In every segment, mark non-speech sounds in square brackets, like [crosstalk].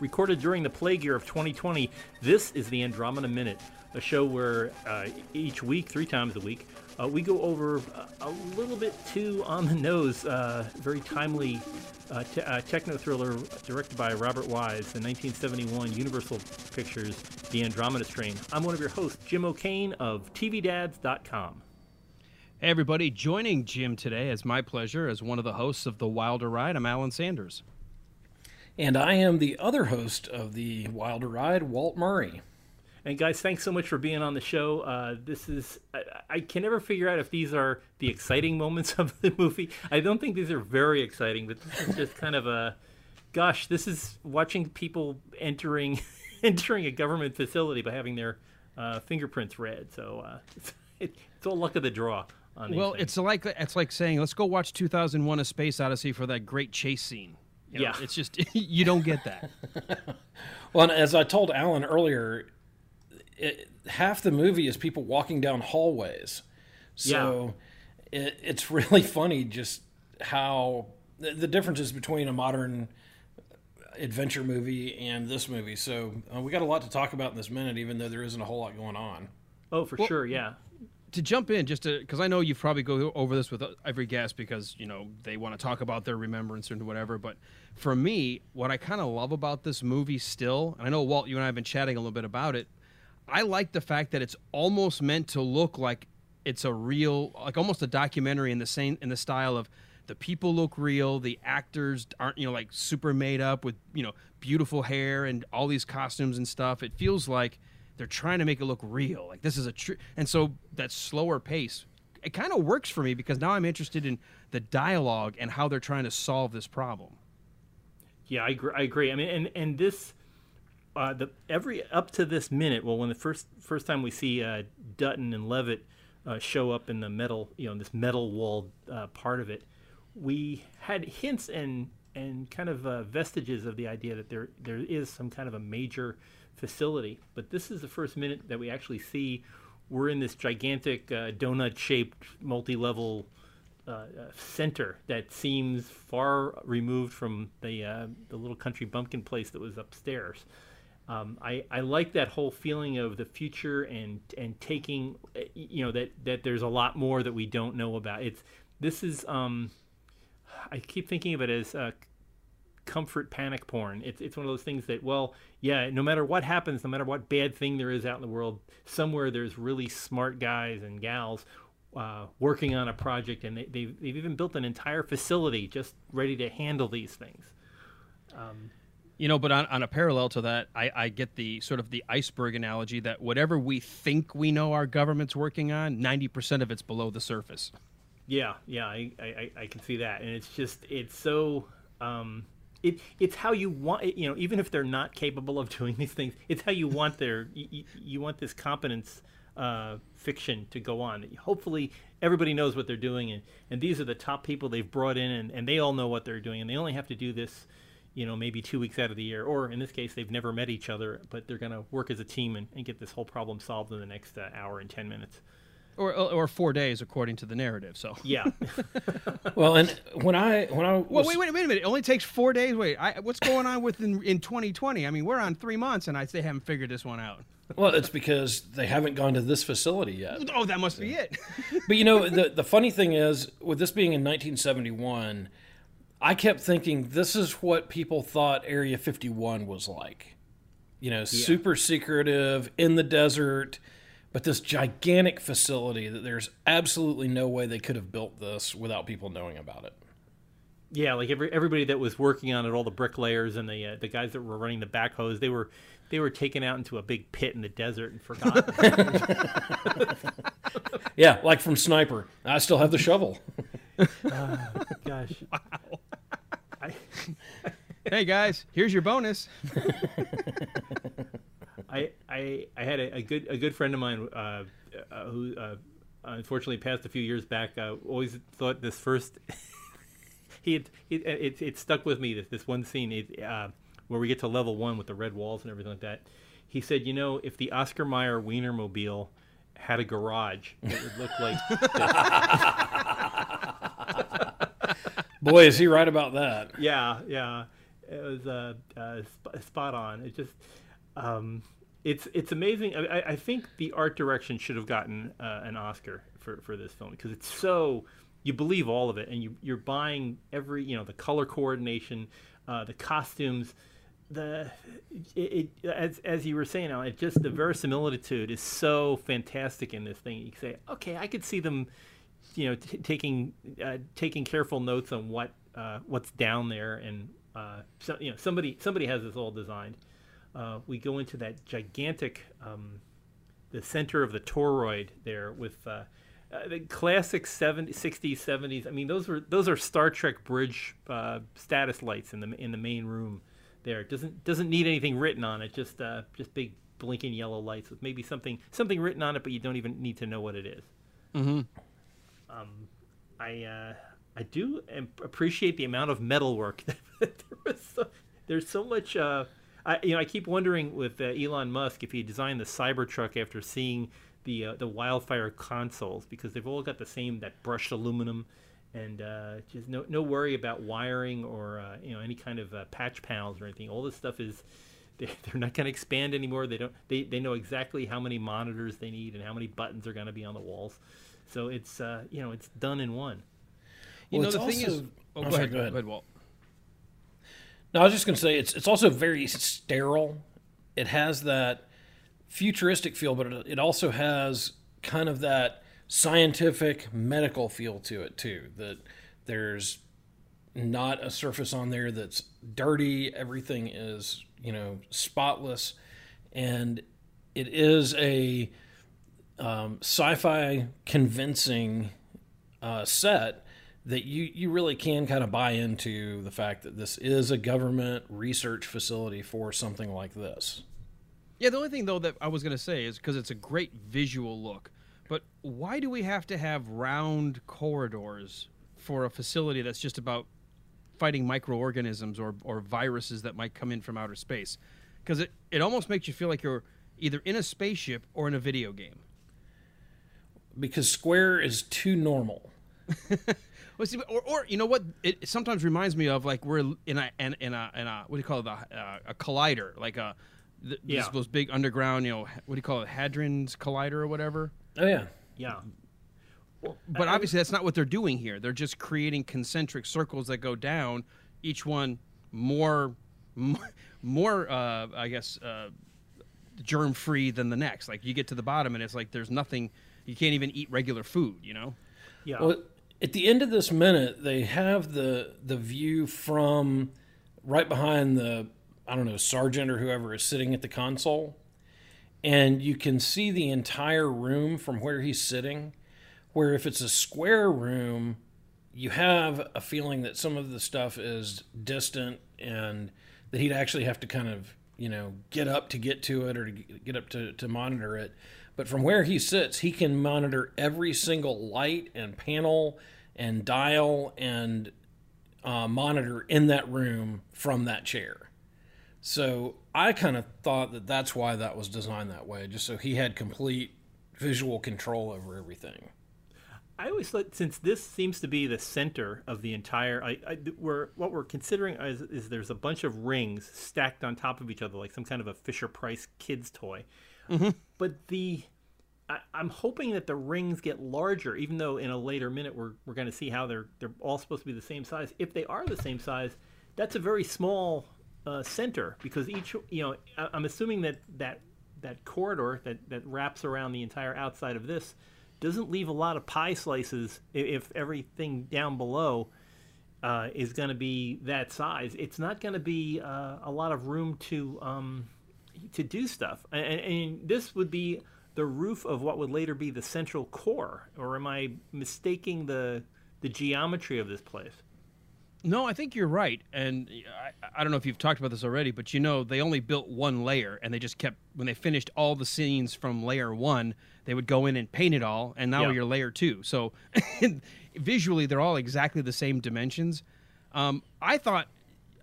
recorded during the plague year of 2020. This is the Andromeda Minute, a show where uh, each week, three times a week, uh, we go over a little bit too on the nose, uh, very timely uh, te- uh, techno thriller directed by Robert Wise, the 1971 Universal Pictures The Andromeda Strain. I'm one of your hosts, Jim O'Kane of TVDads.com. Hey everybody, joining Jim today as my pleasure as one of the hosts of The Wilder Ride. I'm Alan Sanders. And I am the other host of The Wilder Ride, Walt Murray. And guys, thanks so much for being on the show. Uh, this is I, I, can never figure out if these are the exciting moments [laughs] of the movie. I don't think these are very exciting, but this is just kind of a gosh. This is watching people entering [laughs] entering a government facility by having their uh, fingerprints read. So uh, it's, it's all luck of the draw well, things. it's like it's like saying, let's go watch 2001: A Space Odyssey for that great chase scene. You know, yeah, it's just [laughs] you don't get that. [laughs] well, as I told Alan earlier, it, half the movie is people walking down hallways, so yeah. it, it's really [laughs] funny just how the, the differences between a modern adventure movie and this movie. So uh, we got a lot to talk about in this minute, even though there isn't a whole lot going on. Oh, for well, sure, yeah to jump in, just to because I know you probably go over this with uh, every guest because you know they want to talk about their remembrance and whatever. But for me, what I kind of love about this movie still, and I know Walt, you and I have been chatting a little bit about it. I like the fact that it's almost meant to look like it's a real, like almost a documentary in the same in the style of the people look real, the actors aren't you know like super made up with you know beautiful hair and all these costumes and stuff. It feels like they're trying to make it look real. Like this is a true, and so that slower pace, it kind of works for me because now I'm interested in the dialogue and how they're trying to solve this problem. Yeah, I agree. I agree. I mean, and and this, uh, the every up to this minute, well, when the first first time we see uh, Dutton and Leavitt uh, show up in the metal, you know, this metal walled uh, part of it, we had hints and and kind of uh, vestiges of the idea that there there is some kind of a major facility. But this is the first minute that we actually see we're in this gigantic uh, donut shaped multi level uh, uh, center that seems far removed from the, uh, the little country bumpkin place that was upstairs. Um, I, I like that whole feeling of the future and and taking uh, you know that that there's a lot more that we don't know about. It's this is um, I keep thinking of it as uh, comfort panic porn. It's it's one of those things that well, yeah, no matter what happens, no matter what bad thing there is out in the world, somewhere there's really smart guys and gals uh, working on a project, and they, they've they've even built an entire facility just ready to handle these things. Um, you know, but on, on a parallel to that, I, I get the sort of the iceberg analogy that whatever we think we know our government's working on, ninety percent of it's below the surface. Yeah, yeah, I, I, I can see that, and it's just it's so um, it it's how you want you know even if they're not capable of [laughs] doing these things it's how you want their you, you want this competence uh, fiction to go on. Hopefully everybody knows what they're doing and, and these are the top people they've brought in and, and they all know what they're doing and they only have to do this you know maybe two weeks out of the year or in this case they've never met each other but they're going to work as a team and, and, get this whole problem solved in the next uh, hour and 10 minutes or or four days according to the narrative. So yeah. [laughs] well, and when I when I was... well wait wait wait a minute. It only takes four days. Wait, I, what's going on with in, in 2020? I mean, we're on three months, and I they haven't figured this one out. Well, it's because they haven't gone to this facility yet. Oh, that must be it. [laughs] but you know, the the funny thing is, with this being in 1971, I kept thinking this is what people thought Area 51 was like. You know, yeah. super secretive in the desert but this gigantic facility that there's absolutely no way they could have built this without people knowing about it. Yeah, like every, everybody that was working on it, all the bricklayers and the uh, the guys that were running the backhoes, they were they were taken out into a big pit in the desert and forgotten. [laughs] yeah, like from Sniper. I still have the shovel. uh, [laughs] gosh. [laughs] Wow. I, hey guys, here's your bonus. [laughs] I, I, I had a, a, good a good friend of mine uh, uh, who uh, unfortunately passed a few years back. Uh, always thought this first [laughs] he had, it, it, it stuck with me this this one scene it, uh, where we get to level one with the red walls and everything like that. He said, you know, if the Oscar Mayer Wienermobile had a garage, it would look like. [laughs] Boy, is he right about that? Yeah, yeah it was uh, uh, sp- spot on. It just um, it's it's amazing. I, I, think the art direction should have gotten uh, an Oscar for, for this film because it's so you believe all of it, and you you're buying every you know the color coordination, uh, the costumes, the it, it, as as you were saying, now it just the verisimilitude is so fantastic in this thing. You say, okay, I could see them, you know, t- taking uh, taking careful notes on what uh, what's down there, and uh, so, you know somebody somebody has this all designed uh, we go into that gigantic, um, the center of the toroid there with uh, uh, the classic 70s, 60s, 70s. I mean, those were those are Star Trek bridge uh, status lights in the in the main room. There it doesn't doesn't need anything written on it. Just uh, just big blinking yellow lights with maybe something something written on it, but you don't even need to know what it is. Mm-hmm. Um, I uh, I do appreciate the amount of metal work. [laughs] there was so, there's so much uh, I, you know, I keep wondering with uh, Elon Musk if he designed the Cybertruck after seeing the uh, the wildfire consoles because they've all got the same that brushed aluminum and uh, just no no worry about wiring or uh, you know any kind of uh, patch panels or anything. All this stuff is [laughs] they're, they're not going to expand anymore. They don't they, they know exactly how many monitors they need and how many buttons are going to be on the walls. So it's uh, you know it's done in one. You well, know the thing is, oh, go, ahead, go ahead, go ahead, Walt. No, I was just going to say it's it's also very sterile. It has that futuristic feel, but it, also has kind of that scientific medical feel to it too. That there's not a surface on there that's dirty. Everything is you know spotless, and it is a um, sci-fi convincing uh, set that you you really can kind of buy into the fact that this is a government research facility for something like this. Yeah, the only thing though that I was going to say is because it's a great visual look, but why do we have to have round corridors for a facility that's just about fighting microorganisms or or viruses that might come in from outer space? Because it it almost makes you feel like you're either in a spaceship or in a video game. Because Square is too normal. [laughs] Well, see, or, or you know what? It, sometimes reminds me of like we're in a in, in a in a what do you call it? A, uh, a collider, like a the, yeah. those big underground. You know, what do you call it? Hadron's collider or whatever. Oh yeah, yeah. Well, but I, obviously, that's not what they're doing here. They're just creating concentric circles that go down, each one more, [laughs] more, uh, I guess, uh, germ free than the next. Like you get to the bottom, and it's like there's nothing. You can't even eat regular food. You know. Yeah. Well, at the end of this minute, they have the the view from right behind the I don't know sergeant or whoever is sitting at the console, and you can see the entire room from where he's sitting. Where if it's a square room, you have a feeling that some of the stuff is distant and that he'd actually have to kind of you know get up to get to it or to get up to, to monitor it but from where he sits, he can monitor every single light and panel and dial and uh, monitor in that room from that chair. So I kind of thought that that's why that was designed that way, just so he had complete visual control over everything. I always thought since this seems to be the center of the entire, I, I we're what we're considering is, is, there's a bunch of rings stacked on top of each other, like some kind of a Fisher Price kids toy, Mm-hmm. But the I, am hoping that the rings get larger, even though in a later minute we're we're going to see how they're they're all supposed to be the same size. If they are the same size, that's a very small uh, center because each you know I, I'm assuming that that that corridor that that wraps around the entire outside of this doesn't leave a lot of pie slices if, if everything down below uh, is going to be that size. It's not going to be uh, a lot of room to um, to do stuff. And, and, this would be the roof of what would later be the central core. Or am I mistaking the the geometry of this place? No, I think you're right. And I, I, don't know if you've talked about this already, but you know, they only built one layer and they just kept, when they finished all the scenes from layer one, they would go in and paint it all. And now yeah. you're layer two. So [laughs] visually, they're all exactly the same dimensions. Um, I thought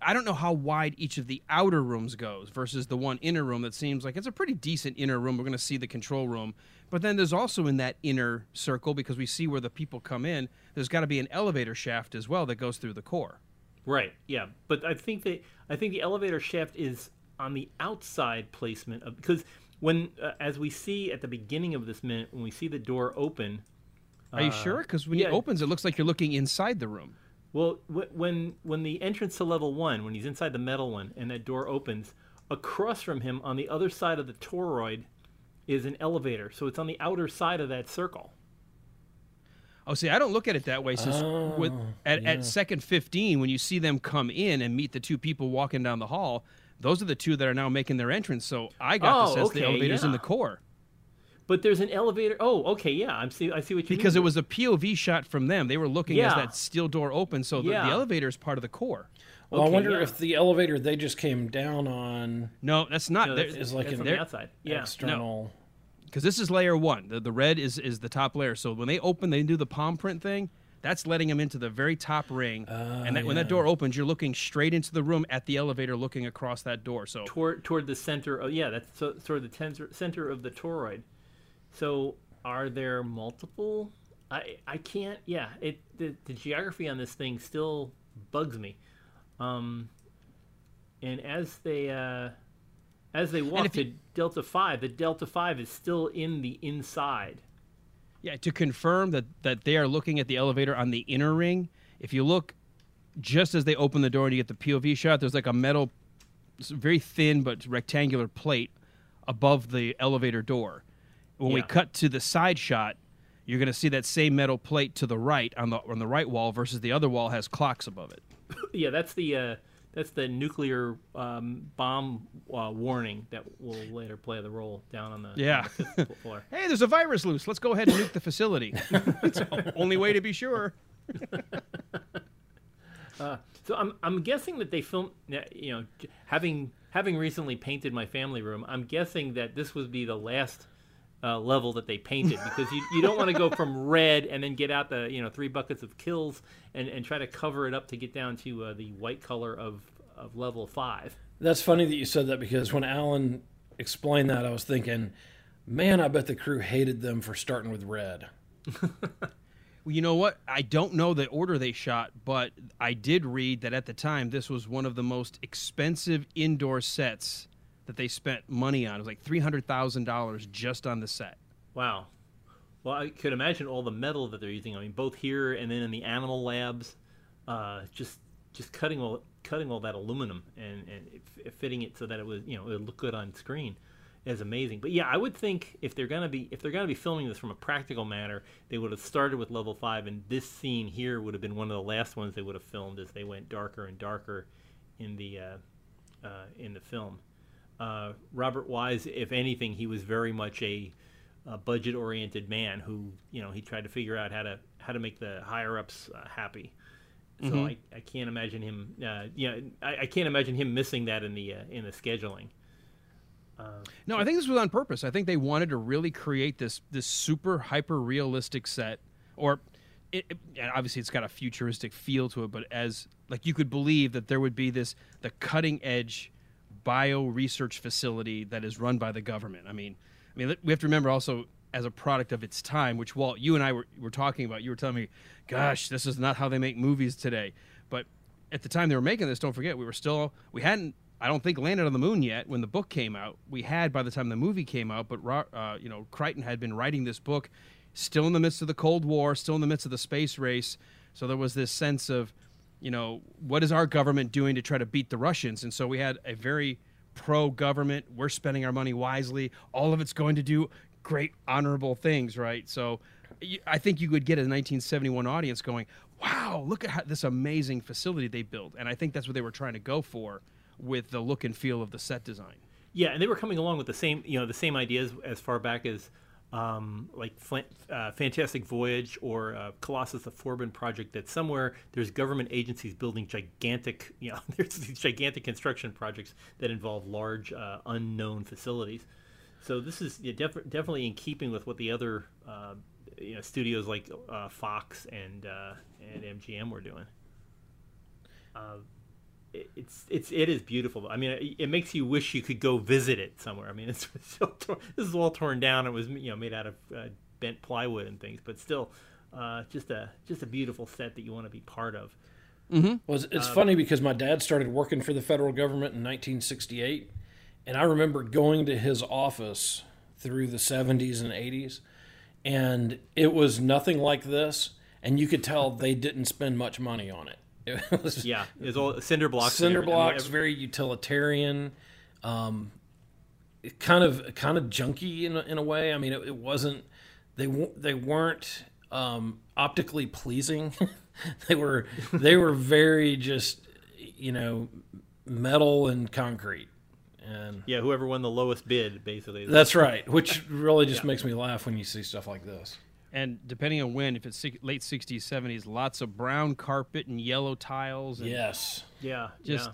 I don't know how wide each of the outer rooms goes versus the one inner room that seems like it's a pretty decent inner room. We're going to see the control room. But then there's also in that inner circle, because we see where the people come in, there's got to be an elevator shaft as well that goes through the core. Right. Yeah, but I think that I think the elevator shaft is on the outside placement of because when uh, as we see at the beginning of this minute when we see the door open. Are you sure? Because when yeah. it opens, it looks like you're looking inside the room. Well, when when the entrance to level one, when he's inside the metal one, and that door opens, across from him on the other side of the toroid is an elevator. So it's on the outer side of that circle. Oh, see, I don't look at it that way. So oh, with, at, at second 15, when you see them come in and meet the two people walking down the hall, those are the two that are now making their entrance. So I got Oh, the sense okay, the elevator's in the core But there's an elevator. Oh, okay, yeah, I'm see. I see what you mean. because it was a POV shot from them. They were looking as that steel door opened. So the, Yeah. the elevator is part of the core. Well, I wonder yeah. if the elevator they just came down on No, that's not. No, that's, is like that's an on the outside. Yeah. external. because this is layer one. The, the red is is the top layer. So when they open, they do the palm print thing. That's letting them into the very top ring, ah, and that, when that door opens, you're looking straight into the room at the elevator, looking across that door. So toward toward the center. Of, yeah, that's so, sort of the center center of the toroid. So are there multiple? I I can't. Yeah, it the, the geography on this thing still bugs me. Um, and as they uh, as they walk to you- Delta Five, the Delta Five is still in the inside. yeah, to confirm that that they are looking at the elevator on the inner ring. If you look just as they open the door and you get the POV shot, there's like a metal, very thin but rectangular plate above the elevator door. When we cut to the side shot, you're going to see that same metal plate to the right on the on the right wall versus the other wall has clocks above it. [laughs] Yeah, that's the uh, that's the nuclear um, bomb uh, warning that will later play the role down on the, on Yeah. the floor. [laughs] Hey, there's a virus loose. Let's go ahead and nuke the facility. [laughs] it's the only way to be sure. So I'm I'm guessing that they filmed, you know, having having recently painted my family room, I'm guessing that this would be the last uh, level that they painted because you, you don't want to go from [laughs] red and then get out the you know three buckets of Kilz and, and try to cover it up to get down to uh, the white color of of level five. That's funny that you said that because when Alan explained that, I was thinking, man, I bet the crew hated them for starting with red. [laughs] Well, you know what? I don't know the order they shot, but I did read that at the time this was one of the most expensive indoor sets that they spent money on. It was like three hundred thousand dollars just on the set. Wow. Well, I could imagine all the metal that they're using. I mean, both here and then in the animal labs, uh, just just cutting all cutting all that aluminum and and fitting it so that it was you know it look good on screen is amazing. But yeah, I would think if they're gonna be if they're gonna be filming this from a practical matter, they would have started with level five, and this scene here would have been one of the last ones they would have filmed as they went darker and darker in the uh, uh, in the film. Uh, Robert Wise, if anything, he was very much a, a budget-oriented man who, you know, he tried to figure out how to how to make the higher ups uh, happy. So I, I can't imagine him. Uh, you know, I, I can't imagine him missing that in the uh, in the scheduling. No, I think this was on purpose. I think they wanted to really create this this super hyper realistic set, or it, it- obviously it's got a futuristic feel to it. But as like you could believe that there would be this the cutting edge bio research facility that is run by the government. I mean, I mean we have to remember also as a product of its time, which Walt, you and I were, were talking about. You were telling me, "Gosh, this is not how they make movies today." But at the time they were making this, don't forget, we were still we hadn't I don't think landed on the moon yet when the book came out. We had by the time the movie came out, but uh, you know Crichton had been writing this book, still in the midst of the Cold War, still in the midst of the space race. So there was this sense of, you know, what is our government doing to try to beat the Russians? And so we had a very pro-government. We're spending our money wisely. All of it's going to do great, honorable things, right? So I think you would get a 1971 audience going, "Wow, look at how, this amazing facility they built," and I think that's what they were trying to go for with the look and feel of the set design. Yeah, and they were coming along with the same, you know, the same ideas as far back as um, like uh, Fantastic Voyage or uh, Colossus of Forbin project. That somewhere there's government agencies building gigantic, [laughs] you know, there's these gigantic construction projects that involve large uh, unknown facilities. So this is yeah, def- definitely in keeping with what the other, uh, you know, studios like uh, Fox and uh, and MGM were doing. Uh, it- it's it's it is beautiful. I mean, it, it makes you wish you could go visit it somewhere. I mean, [laughs] it's, it's all tor- this is all torn down. It was you know made out of uh, bent plywood and things, but still, uh, just a just a beautiful set that you want to be part of. Mm-hmm. Well, it's, it's funny because my dad started working for the federal government in 1968, and I remember going to his office through the 70s and 80s, and it was nothing like this, and you could tell they didn't spend much money on it. It was [laughs] Yeah, it's all cinder blocks. cinder every- I mean, blocks, every- very utilitarian, um, kind of kind of junky in a, in a way. I mean, it, it wasn't they they weren't um, optically pleasing. [laughs] they were they were very just you know metal and concrete, and yeah, whoever won the lowest bid, basically. that's right. Which really just makes me laugh when you see stuff like this. And depending on when, if it's late 60s, 70s, lots of brown carpet and yellow tiles and Yes, yeah, just yeah.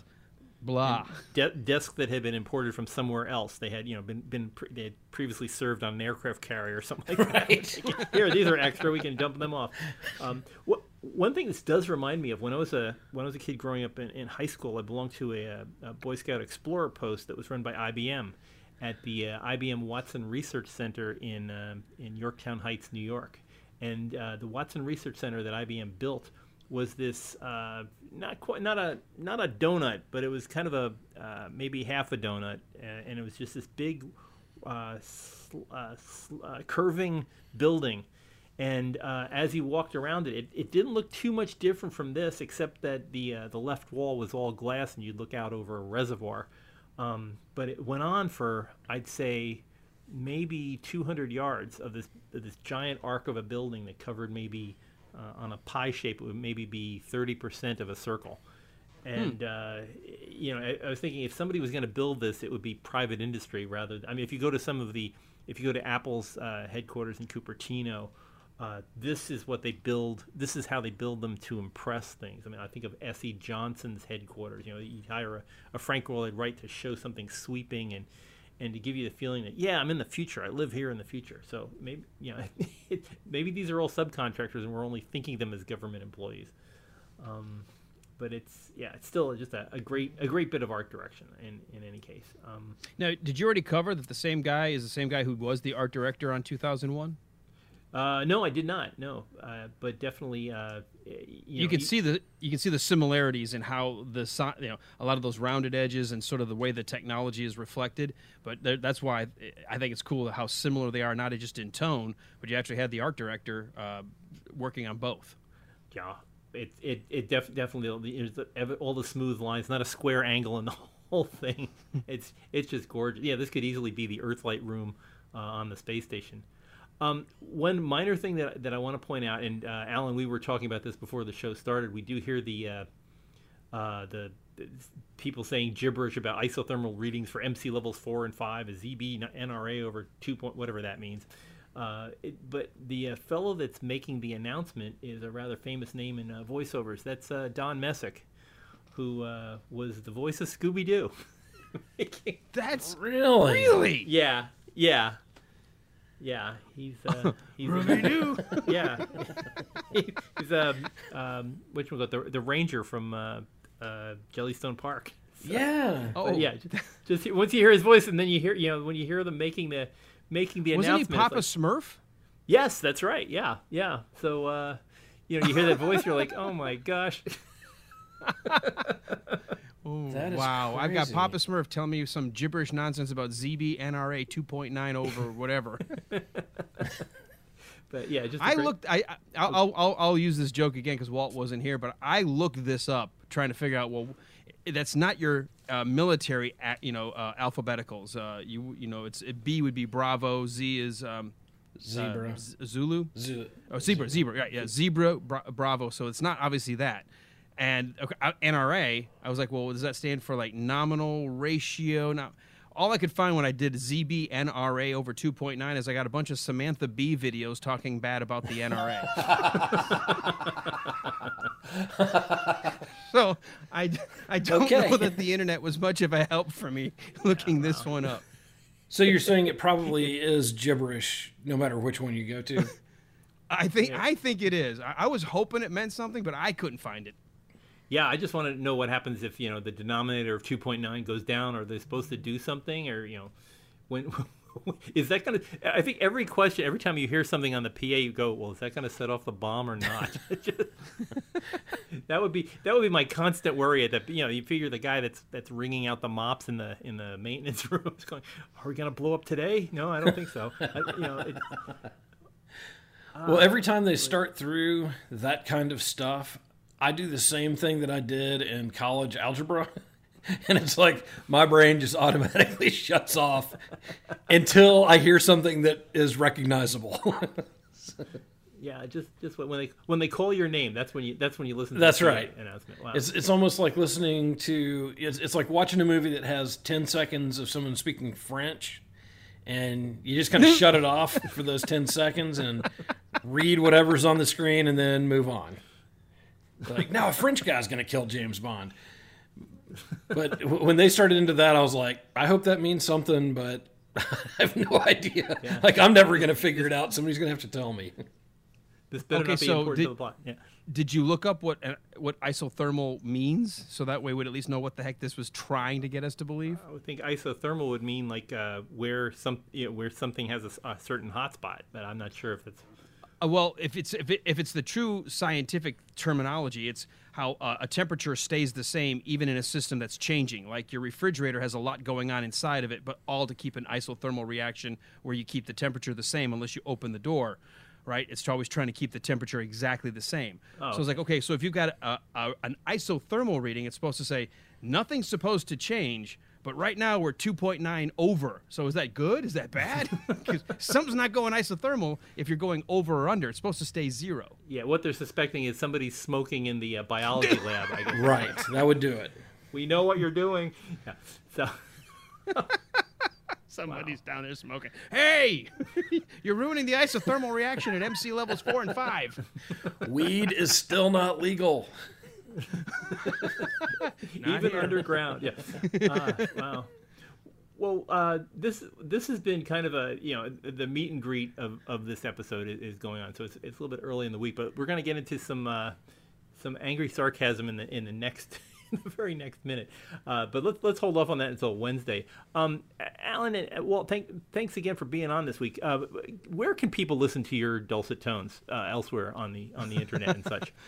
blah. De- desk that had been imported from somewhere else. They had, you know, been been pre- they had previously served on an aircraft carrier or something like that. [laughs] Here, these are extra. We can dump them off. Um, what, one thing this does remind me of when I was a when I was a kid growing up in, in high school, I belonged to a, a Boy Scout Explorer post that was run by IBM at the uh, IBM Watson Research Center in um in Yorktown Heights, New York. And uh, the Watson Research Center that IBM built was this uh, not quite not a not a donut, but it was kind of a uh, maybe half a donut, uh, and it was just this big uh, sl- uh, sl- uh, curving building. And uh, as you walked around it, it, it didn't look too much different from this, except that the uh, the left wall was all glass, and you'd look out over a reservoir. Um, but it went on for I'd say maybe 200 yards of this of this giant arc of a building that covered maybe uh, on a pie shape it would maybe be 30% of a circle. And uh, you know I, I was thinking if somebody was going to build this it would be private industry rather i mean if you go to some of the if you go to apple's uh, headquarters in cupertino uh, this is what they build this is how they build them to impress things i mean i think of sc johnson's headquarters you know you hire a, a frank lloyd wright to show something sweeping and and to give you the feeling that yeah, I'm in the future. I live here in the future. So maybe you know, [laughs] maybe these are all subcontractors, and we're only thinking them as government employees. Um, but it's yeah, it's still just a, a great a great bit of art direction in in any case. Um, Now, did you already cover that the same guy is the same guy who was the art director on 2001? Uh, no, I did not. No, uh, but definitely uh, you, You, know, can he- see the you can see the similarities in how the you know a lot of those rounded edges and sort of the way the technology is reflected. But that's why I, think it's cool how similar they are, not just in tone, but you actually had the art director uh, working on both. yeah, it it it def- definitely all the smooth lines, not a square angle in the [laughs] whole thing. it's it's just gorgeous. Yeah, this could easily be the Earthlight room uh, on the space station. Um, one minor thing that that I want to point out, and uh, Alan, we were talking about this before the show started. We do hear the uh, uh, the, the people saying gibberish about isothermal readings for MC levels four and five, a ZB NRA over two point whatever that means. Uh, it, but the uh, fellow that's making the announcement is a rather famous name in uh, voiceovers. That's uh, Don Messick, who uh, was the voice of Scooby Doo. [laughs] That's really, really yeah, yeah, yeah. He's uh, [laughs] he's [laughs] yeah. [laughs] he's um, um, which one got the the ranger from uh, uh, Jellystone Park. yeah. oh yeah, just, just once you hear his voice, and then you hear you know when you hear them making the making the wasn't he announcement. it's Papa like- Smurf? yes, that's right. Yeah, yeah. So uh, you know you hear that voice, you're like, oh my gosh. Oh, That is wow! I've got. Papa Smurf telling me some gibberish nonsense about ZB NRA 2.9 over [laughs] whatever. [laughs] But yeah, just a I great- looked. I I- I'll I'll, I'll, I'll use this joke again because Walt wasn't here, but I looked this up trying to figure out. Well, that's not your uh, military, a, you know, uh, alphabeticals. Uh, you you know, it's it, B would be Bravo, Z is um, Zebra. uh, Zulu. Zoo- Oh, zebra, zebra, right? Yeah, zebra, bra- bravo. So it's not obviously that. And okay, NRA, I was like, well, does that stand for like nominal ratio? Now, all I could find when I did ZB NRA over 2.9 is I got a bunch of Samantha Bee videos talking bad about the NRA. [laughs] so I, I don't Okay. know that the internet was much of a help for me looking this one up. So you're saying it probably is gibberish, no matter which one you go to. [laughs] I think I think it is. I, I was hoping it meant something, but I couldn't find it. Yeah, I just want to know what happens if you know the denominator of 2.9 goes down. Are they supposed to do something, or you know, when [laughs] is that going to? I think every question, every time you hear something on the PA, you go, "Well, is that going to set off the bomb or not?" [laughs] [laughs] that would be that would be my constant worry. That you know, you figure the guy that's that's ringing out the mops in the in the maintenance room is going, "Are we going to blow up today?" No, I don't think so. I, you know. It, well, every ah, time they start through that kind of stuff, I do the same thing that I did in college algebra. [laughs] and it's like my brain just automatically [laughs] shuts off until I hear something that is recognizable. [laughs] yeah, just just when they when they call your name, that's when you that's when you listen. to That's the right. Announcement. Wow. It's it's almost like listening to it's it's like watching a movie that has ten seconds of someone speaking French, and you just kind of shut it off for those ten seconds and read whatever's on the screen and then move on. Like now, a French guy's going to kill James Bond. But w- when they started into that, I was like, I hope that means something, but [laughs] I have no idea. Like I'm never going to figure it out. Somebody's going to have to tell me. this better Okay, not be so important did- to the plot. Yeah. Did you look up what uh, what isothermal means, so that way we'd at least know what the heck this was trying to get us to believe? I would think isothermal would mean like uh, where some you know, where something has a certain hotspot, but I'm not sure if it's. Uh, well, if it's if, it, if it's the true scientific terminology, it's how uh, a temperature stays the same even in a system that's changing. Like your refrigerator has a lot going on inside of it, but all to keep an isothermal reaction where you keep the temperature the same unless you open the door. Right, it's always trying to keep the temperature exactly the same. So it's like, okay, so if you've got a, a, an isothermal reading, it's supposed to say nothing's supposed to change, but right now we're 2.9 over. So is that good? Is that bad? [laughs] 'Cause something's not going isothermal if you're going over or under. It's supposed to stay zero. Yeah, what they're suspecting is somebody's smoking in the uh, biology [laughs] lab. I guess. Right, that would do it. We know what you're doing. Yeah. So. [laughs] Somebody's down there smoking. Hey, you're ruining the isothermal reaction at MC levels four and five. Weed is still not legal. Even here. underground. Yeah. Uh, [laughs] wow. Well, uh, this this has been kind of a you know the meet and greet of, of this episode is, going on, so it's, it's a little bit early in the week, but we're going to get into some uh, some angry sarcasm in the in the next [laughs] in the very next minute. Uh, but let's let's hold off on that until Wednesday. Um, Alan and Walt, thank, thanks again for being on this week. Uh, where can people listen to your dulcet tones uh, elsewhere on the on the internet and such? [laughs]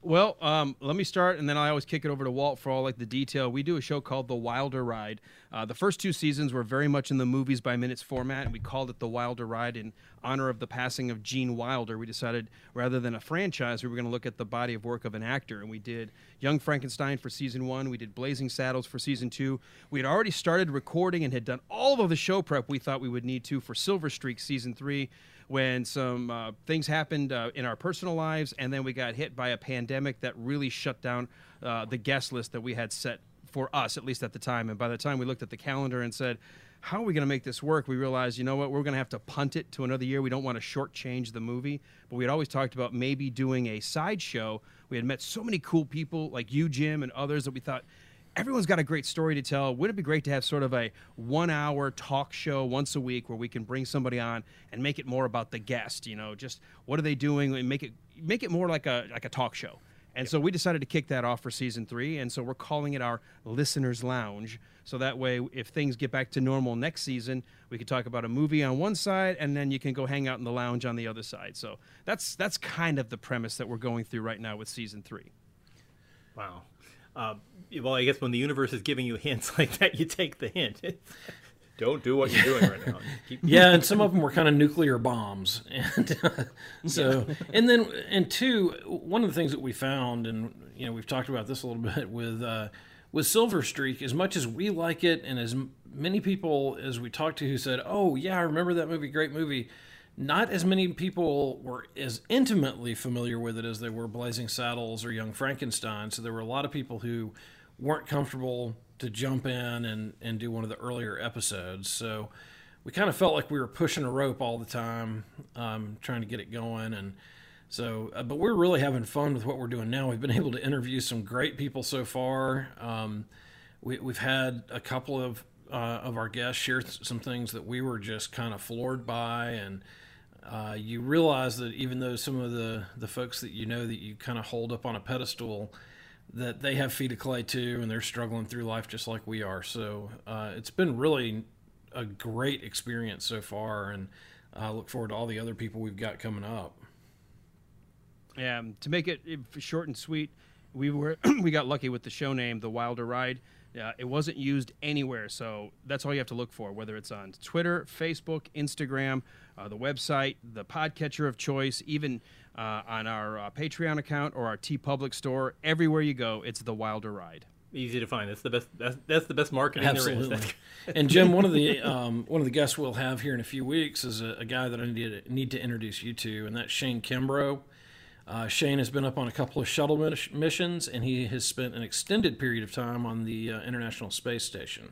Well, um, let me start, and then I always kick it over to Walt for all like the detail. We do a show called The Wilder Ride. Uh, the first two seasons were very much in the movies by minutes format, and we called it The Wilder Ride in honor of the passing of Gene Wilder. We decided rather than a franchise, we were going to look at the body of work of an actor, and we did Young Frankenstein for season one. We did Blazing Saddles for season two. We had already started recording and had done all of the show prep we thought we would need to for Silver Streak season three when some uh, things happened uh, in our personal lives, and then we got hit by a pandemic that really shut down uh, the guest list that we had set for us, at least at the time. And by the time we looked at the calendar and said, how are we going to make this work? We realized, you know what, we're going to have to punt it to another year. We don't want to shortchange the movie. But we had always talked about maybe doing a sideshow. We had met so many cool people like you, Jim, and others that we thought, everyone's got a great story to tell. Wouldn't it be great to have sort of a one hour talk show once a week where we can bring somebody on and make it more about the guest, you know, just what are they doing and make it make it more like a like a talk show. And so we decided to kick that off for season three. And so we're calling it our Listeners Lounge. So that way, if things get back to normal next season, we could talk about a movie on one side, and then you can go hang out in the lounge on the other side. So that's that's kind of the premise that we're going through right now with season three. Wow. Uh, well, I guess when the universe is giving you hints [laughs] like that, you take the hint. [laughs] Don't do what you're doing right now. [laughs] Keep, yeah, and some of them were kind of nuclear bombs, and uh, so and then and two, one of the things that we found, and you know we've talked about this a little bit with uh, with Silver Streak. As much as we like it, and as many people as we talked to who said, "Oh yeah, I remember that movie, great movie," not as many people were as intimately familiar with it as they were Blazing Saddles or Young Frankenstein. So there were a lot of people who weren't comfortable to jump in and, and do one of the earlier episodes. So we kind of felt like we were pushing a rope all the time, um, trying to get it going. And so, uh, but we're really having fun with what we're doing now. We've been able to interview some great people so far. Um, we, we've had a couple of uh, of our guests share some things that we were just kind of floored by, and uh, you realize that even though some of the the folks that you know that you kind of hold up on a pedestal, that they have feet of clay too, and they're struggling through life just like we are. So uh, it's been really a great experience so far, and I look forward to all the other people we've got coming up. Yeah, to make it short and sweet, we were [clears throat] we got lucky with the show name, The Wilder Ride. Uh, it wasn't used anywhere, so that's all you have to look for. Whether it's on Twitter, Facebook, Instagram, uh, the website, the podcatcher of choice, even uh, on our uh, Patreon account or our TeePublic store, everywhere you go, it's The Wilder Ride. Easy to find. That's the best. That's, that's the best marketing Absolutely. there is. and Jim, one of the [laughs] um, one of the guests we'll have here in a few weeks is a, a guy that I need to, need to introduce you to, and that's Shane Kimbrough. Uh, Shane has been up on a couple of shuttle missions, and he has spent an extended period of time on the uh, International Space Station.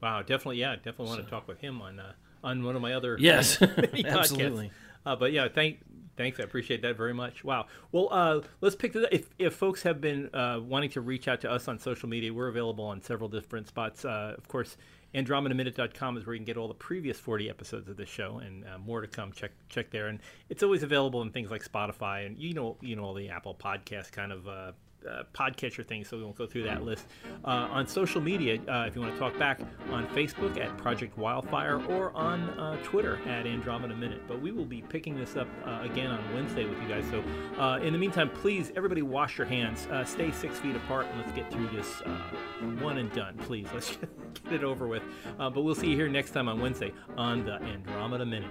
Wow, definitely, yeah, definitely want so. to talk with him on uh, on one of my other yes, [laughs] [laughs] absolutely. Uh, but yeah, thank thanks, I appreciate that very much. Wow. Well, uh, let's pick this. If if folks have been uh, wanting to reach out to us on social media, we're available on several different spots. of course, AndromedaMinute.com is where you can get all the previous 40 episodes of this show and uh, more to come. Check check there, and it's always available in things like Spotify and you know you know all the Apple Podcast kind of uh, uh, podcatcher thing, so we won't go through that list. Uh, on social media, uh, if you want to talk back, on Facebook at Project Wildfire or on uh, Twitter at Andromeda Minute. But we will be picking this up uh, again on Wednesday with you guys. So uh, in the meantime, please, everybody wash your hands, stay six feet apart, and let's get through this one and done. Please, [laughs] let's get it over with. but we'll see you here next time on Wednesday on the Andromeda Minute.